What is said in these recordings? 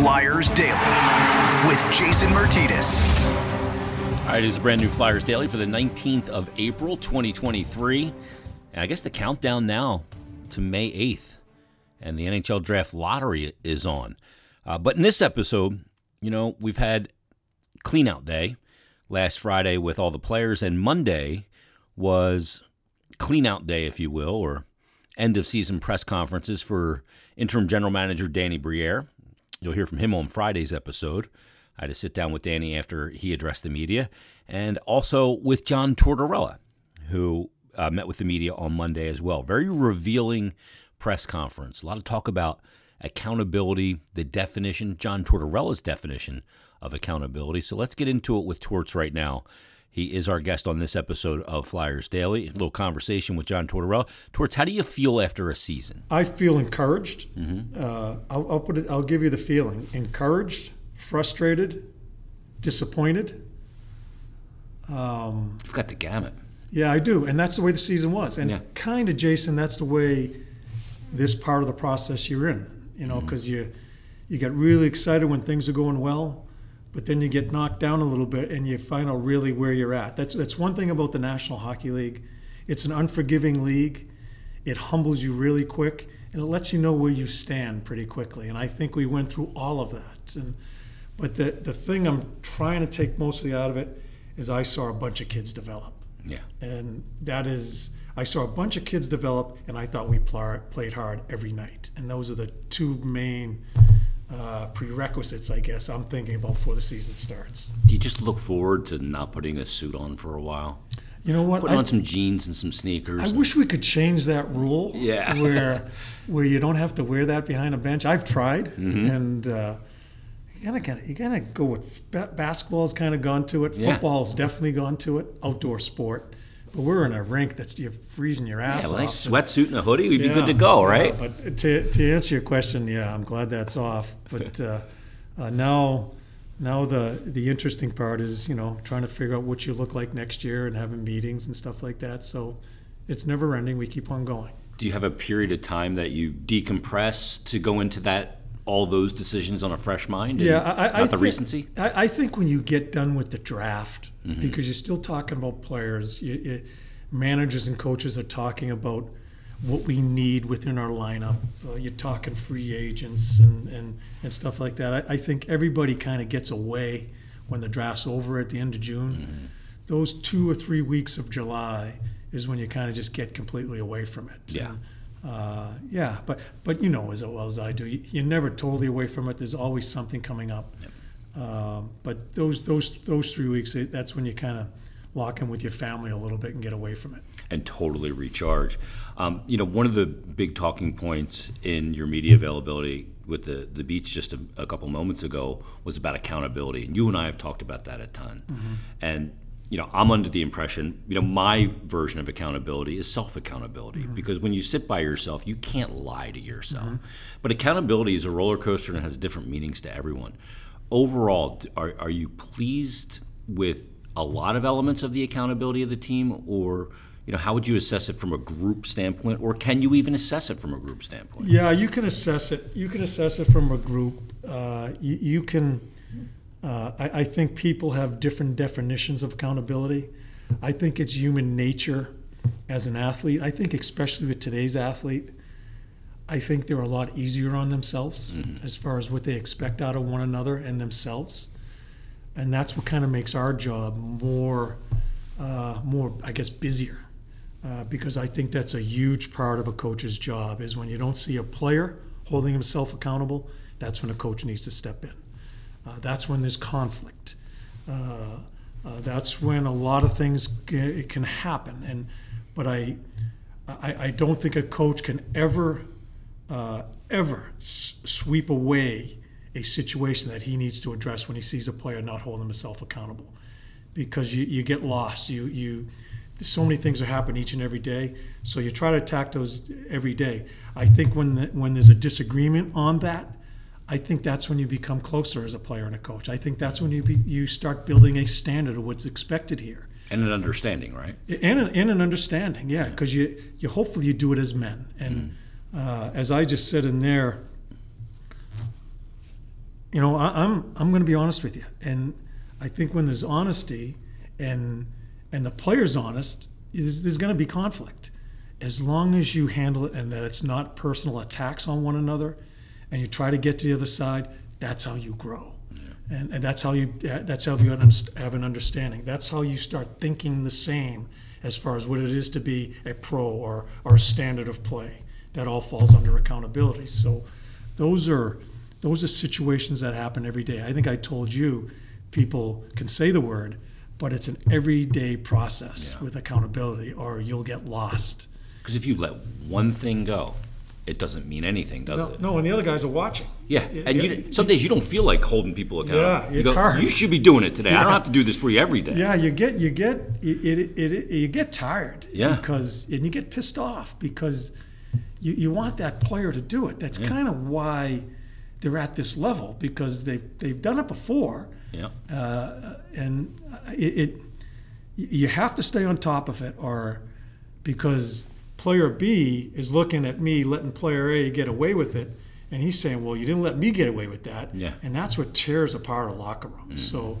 Flyers Daily with Jason Myrtetus. All right, it is a brand new Flyers Daily for the 19th of April, 2023. And I guess the countdown now to May 8th, and the NHL Draft Lottery is on. Uh, but in this episode, you know, we've had cleanout day last Friday with all the players, and Monday was cleanout day, if you will, or end of season press conferences for interim general manager Danny Briere. You'll hear from him on Friday's episode. I had to sit down with Danny after he addressed the media, and also with John Tortorella, who uh, met with the media on Monday as well. Very revealing press conference. A lot of talk about accountability, the definition, John Tortorella's definition of accountability. So let's get into it with Torts right now. He is our guest on this episode of Flyers Daily. A little conversation with John Tortorella. Torts, how do you feel after a season? I feel encouraged. Mm-hmm. Uh, I'll, I'll, put it. I'll give you the feeling: encouraged, frustrated, disappointed. Um, You've got the gamut. Yeah, I do, and that's the way the season was. And yeah. kind of, Jason, that's the way this part of the process you're in. You know, because mm-hmm. you you get really excited when things are going well but then you get knocked down a little bit and you find out really where you're at. That's that's one thing about the National Hockey League. It's an unforgiving league. It humbles you really quick and it lets you know where you stand pretty quickly. And I think we went through all of that. And but the the thing I'm trying to take mostly out of it is I saw a bunch of kids develop. Yeah. And that is I saw a bunch of kids develop and I thought we played hard every night. And those are the two main uh, prerequisites, I guess, I'm thinking about before the season starts. Do you just look forward to not putting a suit on for a while? You know what? Putting on some jeans and some sneakers. I and... wish we could change that rule. Yeah. where where you don't have to wear that behind a bench. I've tried, mm-hmm. and uh, you gotta you gotta go with basketball's kind of gone to it. Football's yeah. definitely gone to it. Outdoor sport. But we're in a rink that's you're freezing your ass yeah, well, nice sweatsuit and a hoodie, we'd yeah, be good to go, right? Yeah, but to, to answer your question, yeah, I'm glad that's off. But uh, uh, now, now the the interesting part is you know trying to figure out what you look like next year and having meetings and stuff like that. So it's never ending. We keep on going. Do you have a period of time that you decompress to go into that all those decisions on a fresh mind? Yeah, I, I, I the recency. I, I, think when you get done with the draft, mm-hmm. because you're still talking about players, you, you, managers and coaches are talking about what we need within our lineup. Uh, you're talking free agents and, and, and stuff like that. I, I think everybody kind of gets away when the draft's over at the end of June. Mm-hmm. Those two or three weeks of July is when you kind of just get completely away from it. Yeah. And, uh, yeah, but but you know as well as I do, you, are never totally away from it. There's always something coming up. Yep. Um, but those those those three weeks, that's when you kind of lock in with your family a little bit and get away from it. And totally recharge. Um, you know, one of the big talking points in your media availability with the, the beach just a, a couple moments ago was about accountability. And you and I have talked about that a ton. Mm-hmm. And you know, I'm under the impression, you know, my version of accountability is self accountability mm-hmm. because when you sit by yourself, you can't lie to yourself. Mm-hmm. But accountability is a roller coaster and it has different meanings to everyone. Overall, are, are you pleased with a lot of elements of the accountability of the team or you know how would you assess it from a group standpoint or can you even assess it from a group standpoint yeah you can assess it you can assess it from a group uh, you, you can uh, I, I, think people have different definitions of accountability. I think it's human nature as an athlete. I think, especially with today's athlete, I think they're a lot easier on themselves mm-hmm. as far as what they expect out of one another and themselves. And that's what kind of makes our job more, uh, more I guess, busier. Uh, because I think that's a huge part of a coach's job is when you don't see a player holding himself accountable, that's when a coach needs to step in. Uh, that's when there's conflict. Uh, uh, that's when a lot of things can, can happen. And but I, I, I, don't think a coach can ever, ever s- sweep away a situation that he needs to address when he sees a player not holding himself accountable, because you, you get lost. You you so many things that happen each and every day. So you try to attack those every day. I think when the, when there's a disagreement on that, I think that's when you become closer as a player and a coach. I think that's when you be, you start building a standard of what's expected here. And an understanding, right? And an, and an understanding, yeah, because you, you hopefully you do it as men. And mm. uh, as I just said in there, you know, I, I'm I'm going to be honest with you, and I think when there's honesty, and and the player's honest, there's, there's going to be conflict. As long as you handle it and that it's not personal attacks on one another, and you try to get to the other side, that's how you grow. And, and that's how you uh, that's how you have an understanding. That's how you start thinking the same as far as what it is to be a pro or or standard of play. That all falls under accountability. So those are those are situations that happen every day. I think I told you people can say the word, but it's an everyday process Yeah. with accountability, or you'll get lost. Because if you let one thing go, it doesn't mean anything, does No, it? no, and the other guys are watching. Yeah, Yeah, and yeah. you, some days you don't feel like holding people accountable. Yeah, You it's go, hard. You should be doing it today. I don't have to do this for you every day. Yeah, you get you get it, it, it, it you get tired. Yeah. Because and you get pissed off because you, you want that player to do it. That's kind of why they're at this level because they've they've done it before, Yeah. uh, and it, it you have to stay on top of it, or because player B is looking at me letting player A get away with it, and he's saying, "Well, you didn't let me get away with that," Yeah. and that's what tears apart a locker room. So,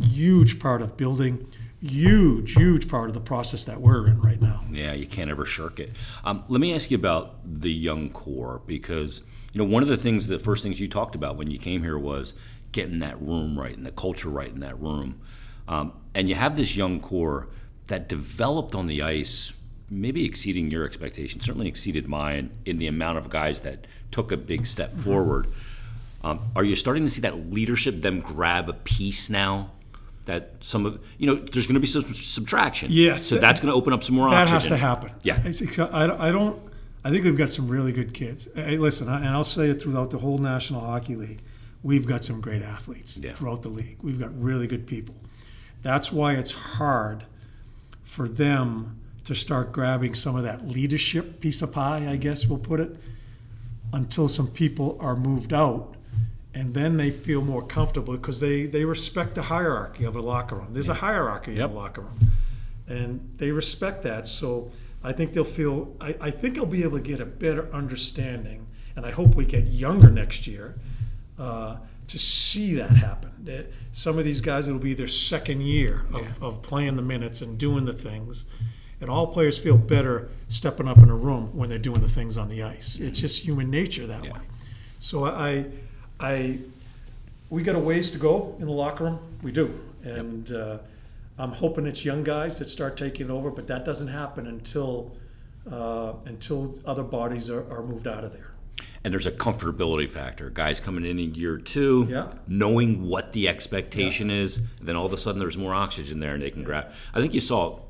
huge part of building, huge, huge part of the process that we're in right now. Yeah, you can't ever shirk it. Um, let me ask you about the young core because you know one of the things, the first things you talked about when you came here was getting that room right and the culture right in that room. Um, and you have this young core that developed on the ice, maybe exceeding your expectations, certainly exceeded mine in the amount of guys that took a big step forward. Um, are you starting to see that leadership them grab a piece now? That some of you know, there's going to be some subtraction. Yes. so that's going to open up some more. That oxygen. has to happen. Yeah. I, I, don't. I think we've got some really good kids. Hey, listen, I- and I'll say it throughout the whole National Hockey League, we've got some great athletes Yeah. throughout the league. We've got really good people. That's why it's hard for them to start grabbing some of that leadership piece of pie, I guess we'll put it, until some people are moved out. And then they feel more comfortable because they, they respect the hierarchy of a locker room. There's a hierarchy Yep. in a locker room. And they respect that. So I think they'll feel, I, I think they'll be able to get a better understanding. And I hope we get younger next year uh, to see that happen. That Some of these guys, it'll be their second year of, of playing the minutes and doing the things. And all players feel better stepping up in a room when they're doing the things on the ice. It's just human nature that Yeah. way. So I, I, we got a ways to go in the locker room. We do, and uh, I'm hoping it's young guys that start taking over. But that doesn't happen until uh, until other bodies are, are moved out of there. and there's a comfortability factor. Guys coming in in year two, Yeah. knowing what the expectation is, and then all of a sudden there's more oxygen there and they can grab. I think you saw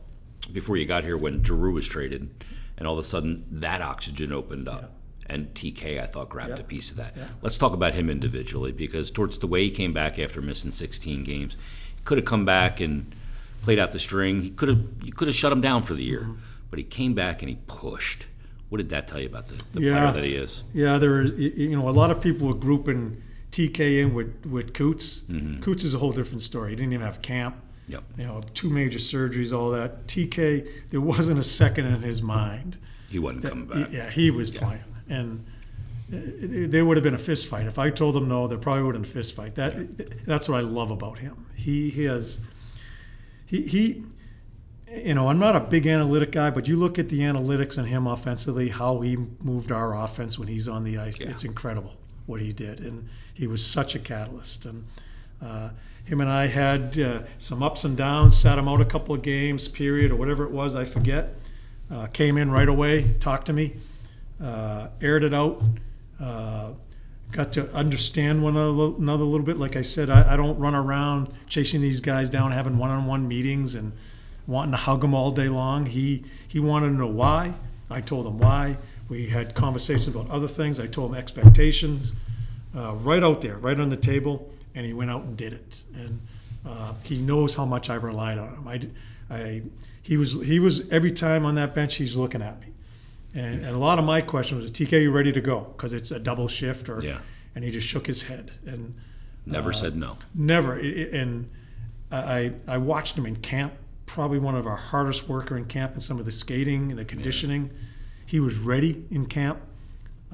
before you got here when Giroux was traded, and all of a sudden that oxygen opened up. And TK, I thought, grabbed Yeah. a piece of that. Yeah. Let's talk about him individually because Torts, the way he came back after missing 16 games, he could have come back and played out the string. He could have you could have shut him down for the year, Mm-hmm. but he came back and he pushed. What did that tell you about the, the Yeah. player that he is? Yeah, there are, you know, a lot of people were grouping TK in with, with Coots. Coots is a whole different story. He didn't even have camp. Yep. You know, two major surgeries, all that. TK, there wasn't a second in his mind. He wasn't that- coming back. Yeah, he was playing. And uh, there would have been a fist fight. If I told him no, there probably would have been a fist fight. That That's what I love about him. He, he has, he, he, you know, I'm not a big analytic guy, but you look at the analytics on him offensively, how he moved our offense when he's on the ice. Yeah. It's incredible what he did, and he was such a catalyst. And uh, him and I had uh, some ups and downs. Sat him out a couple of games, period, or whatever it was. I forget. Uh, came in right away, talked to me, uh, aired it out. Uh, got to understand one another a little bit. Like I said, I, I don't run around chasing these guys down, having one-on-one meetings and wanting to hug them all day long. He he wanted to know why. I told him why. We had conversations about other things. I told him expectations, uh, right out there, right on the table, and he went out and did it. And uh, he knows how much I've relied on him. I, I, he was he was every time on that bench, he's looking at me. And, and a lot of my question was, TK, you ready to go? Because it's a double shift, or Yeah. and he just shook his head and Never said no. never. And I I watched him in camp. Probably one of our hardest worker in camp, and some of the skating and the conditioning. He was ready in camp.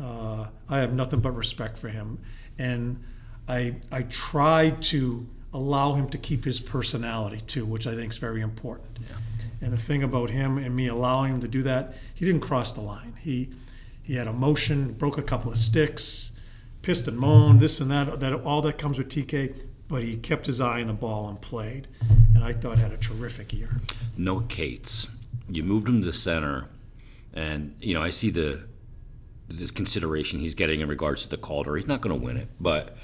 Uh, I have nothing but respect for him, and I I tried to allow him to keep his personality too, which I think is very important. Yeah. And the thing about him and me allowing him to do that, he didn't cross the line. He he had emotion, broke a couple of sticks, pissed and moaned, this and that. That all that comes with TK. But he kept his eye on the ball and played, and I thought had a terrific year. Noah Cates, you moved him to center, and you know I see the this consideration he's getting in regards to the Calder. He's not going to win it, but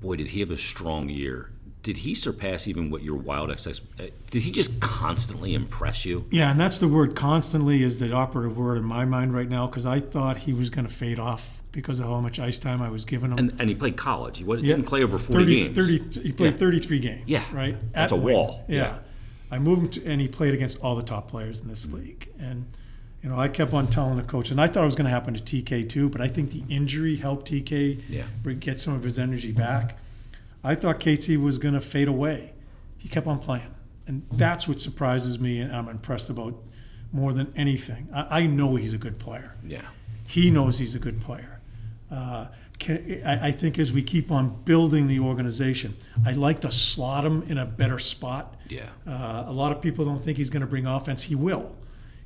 boy, did he have a strong year. Did he surpass even what your wild excess? Eh, did he just constantly impress you? Yeah, and that's the word constantly is the operative word in my mind right now because I thought he was going to fade off because of how much ice time I was giving him. And, and he played college. He was, Yeah. didn't play over 40 30, games. 30 he played Yeah. 33 games. Yeah. Right? That's At a wing. wall. Yeah. Yeah. I moved him to, and he played against all the top players in this league. And, you know, I kept on telling the coach, and I thought it was going to happen to TK too, but I think the injury helped TK Yeah. get some of his energy back. I thought Cates was going to fade away. He kept on playing. And that's what surprises me and I'm impressed about more than anything. I, I know he's a good player Yeah. he knows he's a good player. Uh, can, I, I think as we keep on building the organization, I'd like to slot him in a better spot. Yeah. Uh, a lot of people don't think he's going to bring offense. He will.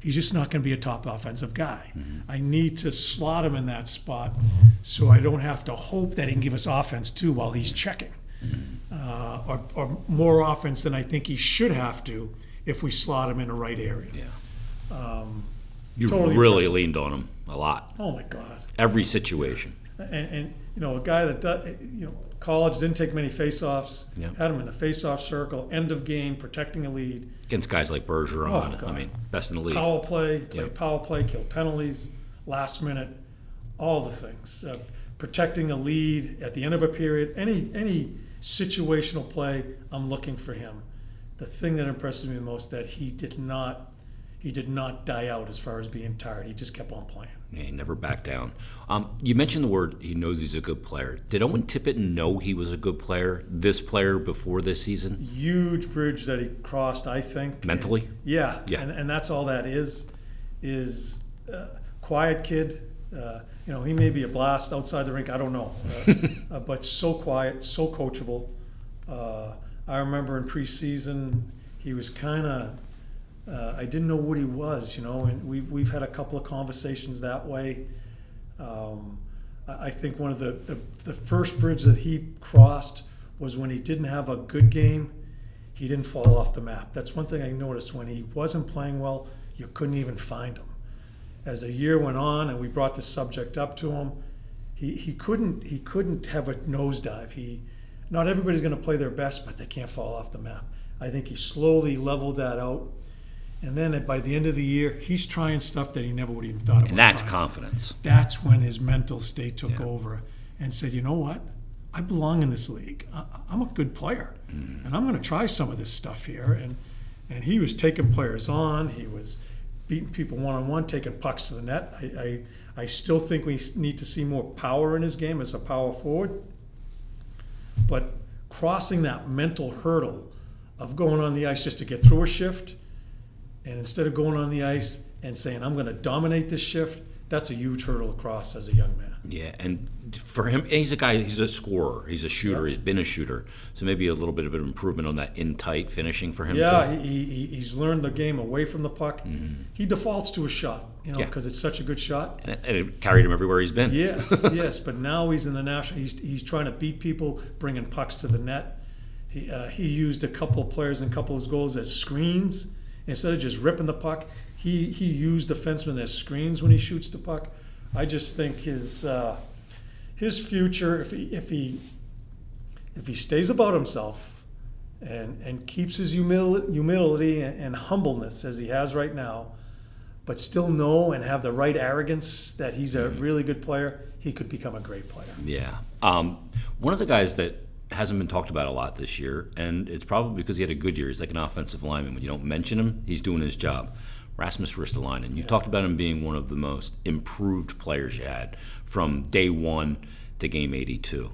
He's just not going to be a top offensive guy. Mm-hmm. I need to slot him in that spot so I don't have to hope that he can give us offense too while he's checking, mm-hmm. uh, or, or more offense than I think he should have to if we slot him in the right area. Yeah. Um, you totally really impressive. leaned on him a lot. Oh my God. Every situation. and, and you know a guy that does, you know college didn't take many face-offs Yeah. had him in the face-off circle end of game protecting a lead Against guys like Bergeron. Oh, I mean, best in the league. power play play Yeah. power play kill penalties last minute all the things uh, protecting a lead at the end of a period any any situational play i'm looking for him the thing that impresses me the most that he did not he did not die out as far as being tired he just kept on playing Yeah, he never backed down. Um, you mentioned the word he knows he's a good player. Did Owen Tippett know he was a good player, this player, before this season? huge bridge that he crossed, I think. Mentally? Yeah. Yeah. And, and that's all that is, is uh, quiet kid. Uh, you know, he may be a blast outside the rink. I don't know. Uh, uh, but so quiet, so coachable. Uh, I remember in preseason, he was kind of, uh, I didn't know what he was, you know, and we've, we've had a couple of conversations that way. Um, I think one of the, the, the first bridge that he crossed was when he didn't have a good game, he didn't fall off the map. That's one thing I noticed. When he wasn't playing well, you couldn't even find him. As the year went on and we brought this subject up to him, he, he couldn't he couldn't have a nosedive. He not everybody's going to play their best, but they can't fall off the map. I think he slowly leveled that out. And then at- by the end of the year, he's trying stuff that he never would have even thought about. And that's trying confidence. that's when his mental state took Yeah. over and said, you know what? I belong in this league. I, I'm a good player, Mm-hmm. and I'm going to try some of this stuff here. And and he was taking players on. He was beating people one on one, taking pucks to the net. I, I I still think we need to see more power in his game as a power forward. But crossing that mental hurdle of going on the ice just to get through a shift, and instead of going on the ice and saying, I'm going to dominate this shift, that's a huge hurdle to cross as a young man. Yeah, and for him, he's a guy. He's a scorer. He's a shooter. He's been a shooter. So maybe a little bit of an improvement on that in tight finishing for him. Yeah, he, he, he's learned the game away from the puck. He defaults to a shot, you know, Mm-hmm. Yeah. because it's such a good shot. and, it, and it carried him everywhere he's been. Yes, yes, but now he's in the national. He's, he's trying to beat people, bringing pucks to the net. He, uh, he used a couple of players and a couple of his goals as screens instead of just ripping the puck. He he used defensemen as screens when he shoots the puck. I just think his uh, his future, if he if he if he stays about himself and and keeps his humil- humility and, and humbleness as he has right now, but still know and have the right arrogance that he's a really good player, he could become a great player. Yeah. Um, one of the guys that hasn't been talked about a lot this year, and it's probably because he had a good year. He's like an offensive lineman. When you don't mention him, he's doing his job. Rasmus Ristolainen. you've talked about him being one of the most improved players you had from day one to game 82.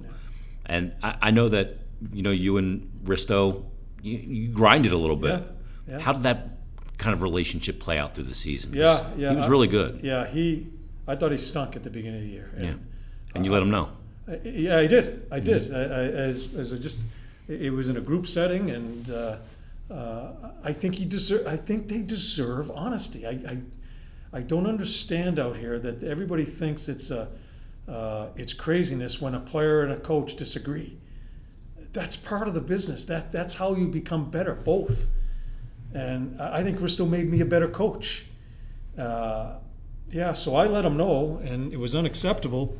And I, I know that you know you and Risto, you, you grinded a little bit. Yeah, yeah. How did that kind of relationship play out through the season? Yeah, yeah, He was really good. Yeah, he. I thought he stunk at the beginning of the year. And, Yeah. And you let uh, him know. I, yeah, I did. I did. I, I, as, as I just, it was in a group setting, and uh, uh, I think he deserve. I think they deserve honesty. I, I, I don't understand out here that everybody thinks it's a, uh, it's craziness when a player and a coach disagree. That's part of the business. That that's how you become better, both. And I I think Risto made me a better coach. Uh, yeah, so I let him know, and it was unacceptable.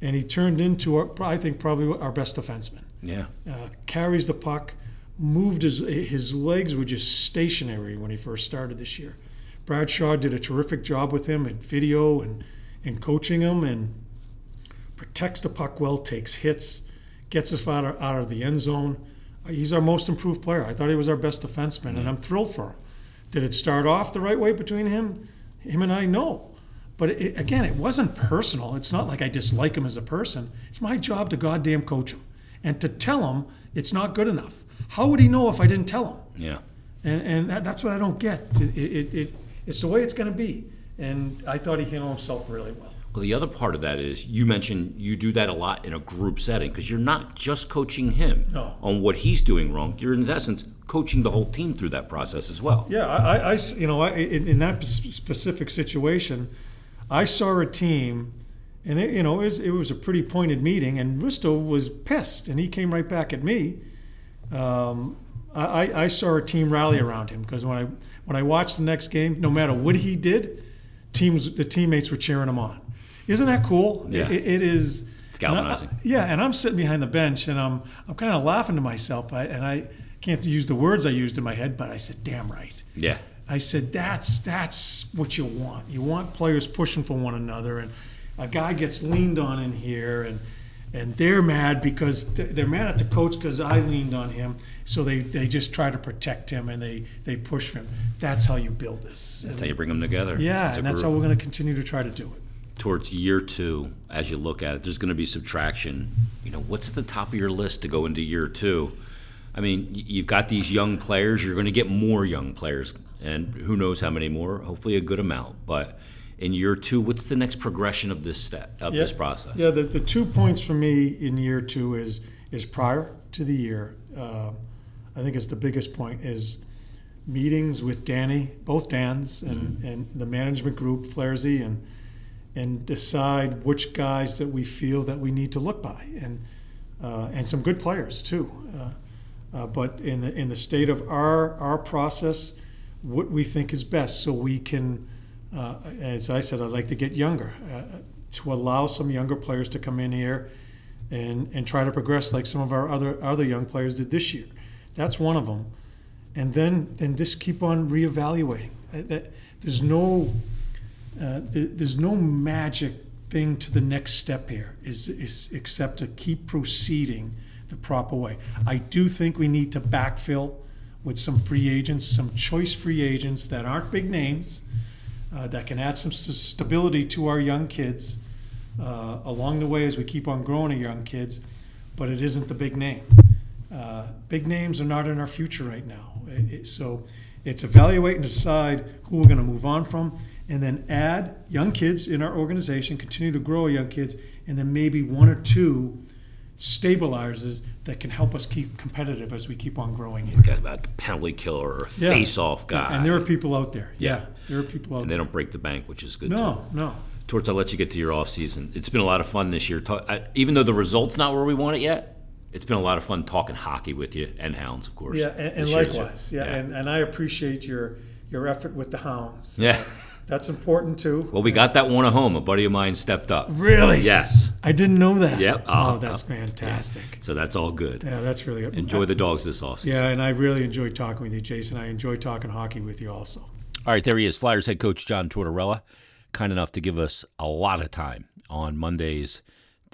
And he turned into, our, I think, probably our best defenseman. Yeah. Uh, carries the puck, moved his his legs were just stationary when he first started this year. Brad Shaw did a terrific job with him in video and and coaching him, and protects the puck well, takes hits, gets us out of, out of the end zone. Uh, He's our most improved player. I thought he was our best defenseman, and I'm thrilled for him. Did it start off the right way between him, him and I? No. But it, again, it wasn't personal. It's not like I dislike him as a person. It's my job to goddamn coach him and to tell him it's not good enough. How would he know if I didn't tell him? Yeah. And, and that, that's what I don't get. It, it, it, it's the way it's going to be. And I thought he handled himself really well. Well, the other part of that is you mentioned you do that a lot in a group setting because you're not just coaching him No. on what he's doing wrong. You're in essence coaching the whole team through that process as well. Yeah, I, I you know, I, in, in that specific situation, I saw a team, and it, you know, it was, it was a pretty pointed meeting, and Risto was pissed, and he came right back at me. Um, I, I- saw a team rally around him because when I when I watched the next game, no matter what he did, teams the teammates were cheering him on. Isn't that cool? Yeah. It, it is. It's and I- galvanizing. yeah, and I'm sitting behind the bench, and I'm I'm kind of laughing to myself, I, and I can't use the words I used in my head, but I said, "Damn right." Yeah. I said, "That's that's what you want. You want players pushing for one another, and a guy gets leaned on in here, and and they're mad because they're mad at the coach because I leaned on him. So they, they just try to protect him and they they push for him. That's how you build this. That's how you bring them together. yeah, and that's group. how we're going to continue to try to do it. Torts, year two, as you look at it, there's going to be subtraction. You know, what's at the top of your list to go into year two? I mean, you've got these young players. You're going to get more young players, and who knows how many more? Hopefully, a good amount. But in year two, what's the next progression of this step of this process? Yeah, the, the two points for me in year two is is prior to the year. Uh, I think it's the biggest point is meetings with Danny, both Dan's, and, and the management group, Flaresy, and and decide which guys that we feel that we need to look by, and uh, and some good players too. Uh, uh, but in the in the state of our our process, what we think is best, so we can, uh, as I said, I'd like to get younger, uh, to allow some younger players to come in here, and and try to progress like some of our other other young players did this year. That's one of them, and then then just keep on reevaluating. Uh, That there's no uh, th- there's no magic thing to the next step here is, is except to keep proceeding the proper way. I do think we need to backfill with some free agents, some choice free agents that aren't big names, uh, that can add some stability to our young kids uh, along the way as we keep on growing our young kids, but it isn't the big name. Uh, big names are not in our future right now. It- it- so it's evaluate and decide who we're going to move on from, and then add young kids in our organization, continue to grow young kids, and then maybe one or two stabilizers that can help us keep competitive as we keep on growing here. Got a penalty killer or a Yeah. face-off guy, And there are people out there. Yeah. Yeah, there are people out there. and they don't break the bank, which is good too. No, no. Torts, I'll let you get to your off season. It's been a lot of fun this year. Talk, I, even though the results not where we want it yet, it's been a lot of fun talking hockey with you and Hounds, of course. Yeah, and, and this year, too. likewise. Yeah, And, and I appreciate your your effort with the hounds. yeah. That's important too. Well, we got that one at home. A buddy of mine stepped up. Really? Yes. I didn't know that. Yep. Oh, Uh, that's uh, fantastic. So that's all good. Yeah, that's really good. Enjoy the dogs this offseason. Yeah, and I really enjoyed talking with you, Jason. I enjoyed talking hockey with you also. All right, there he is, Flyers head coach John Tortorella, kind enough to give us a lot of time on Monday's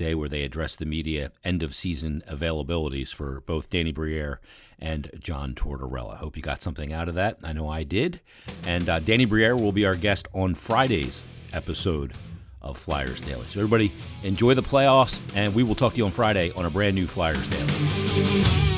day where they address the media end of season availabilities for both Danny Briere and John Tortorella. Hope you got something out of that. I know I did. And uh, Danny Briere will be our guest on Friday's episode of Flyers Daily. So everybody enjoy the playoffs, and we will talk to you on Friday on a brand new Flyers Daily.